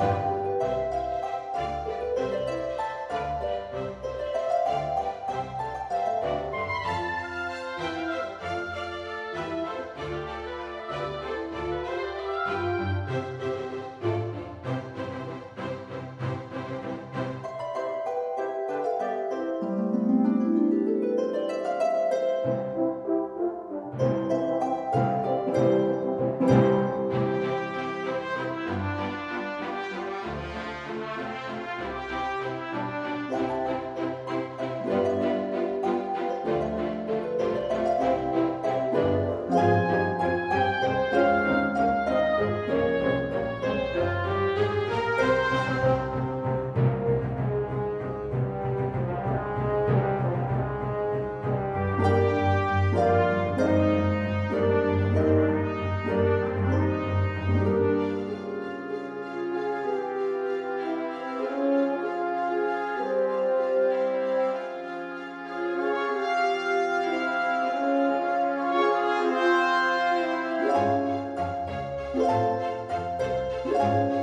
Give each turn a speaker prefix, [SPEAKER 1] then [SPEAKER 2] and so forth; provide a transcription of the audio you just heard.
[SPEAKER 1] thank you Música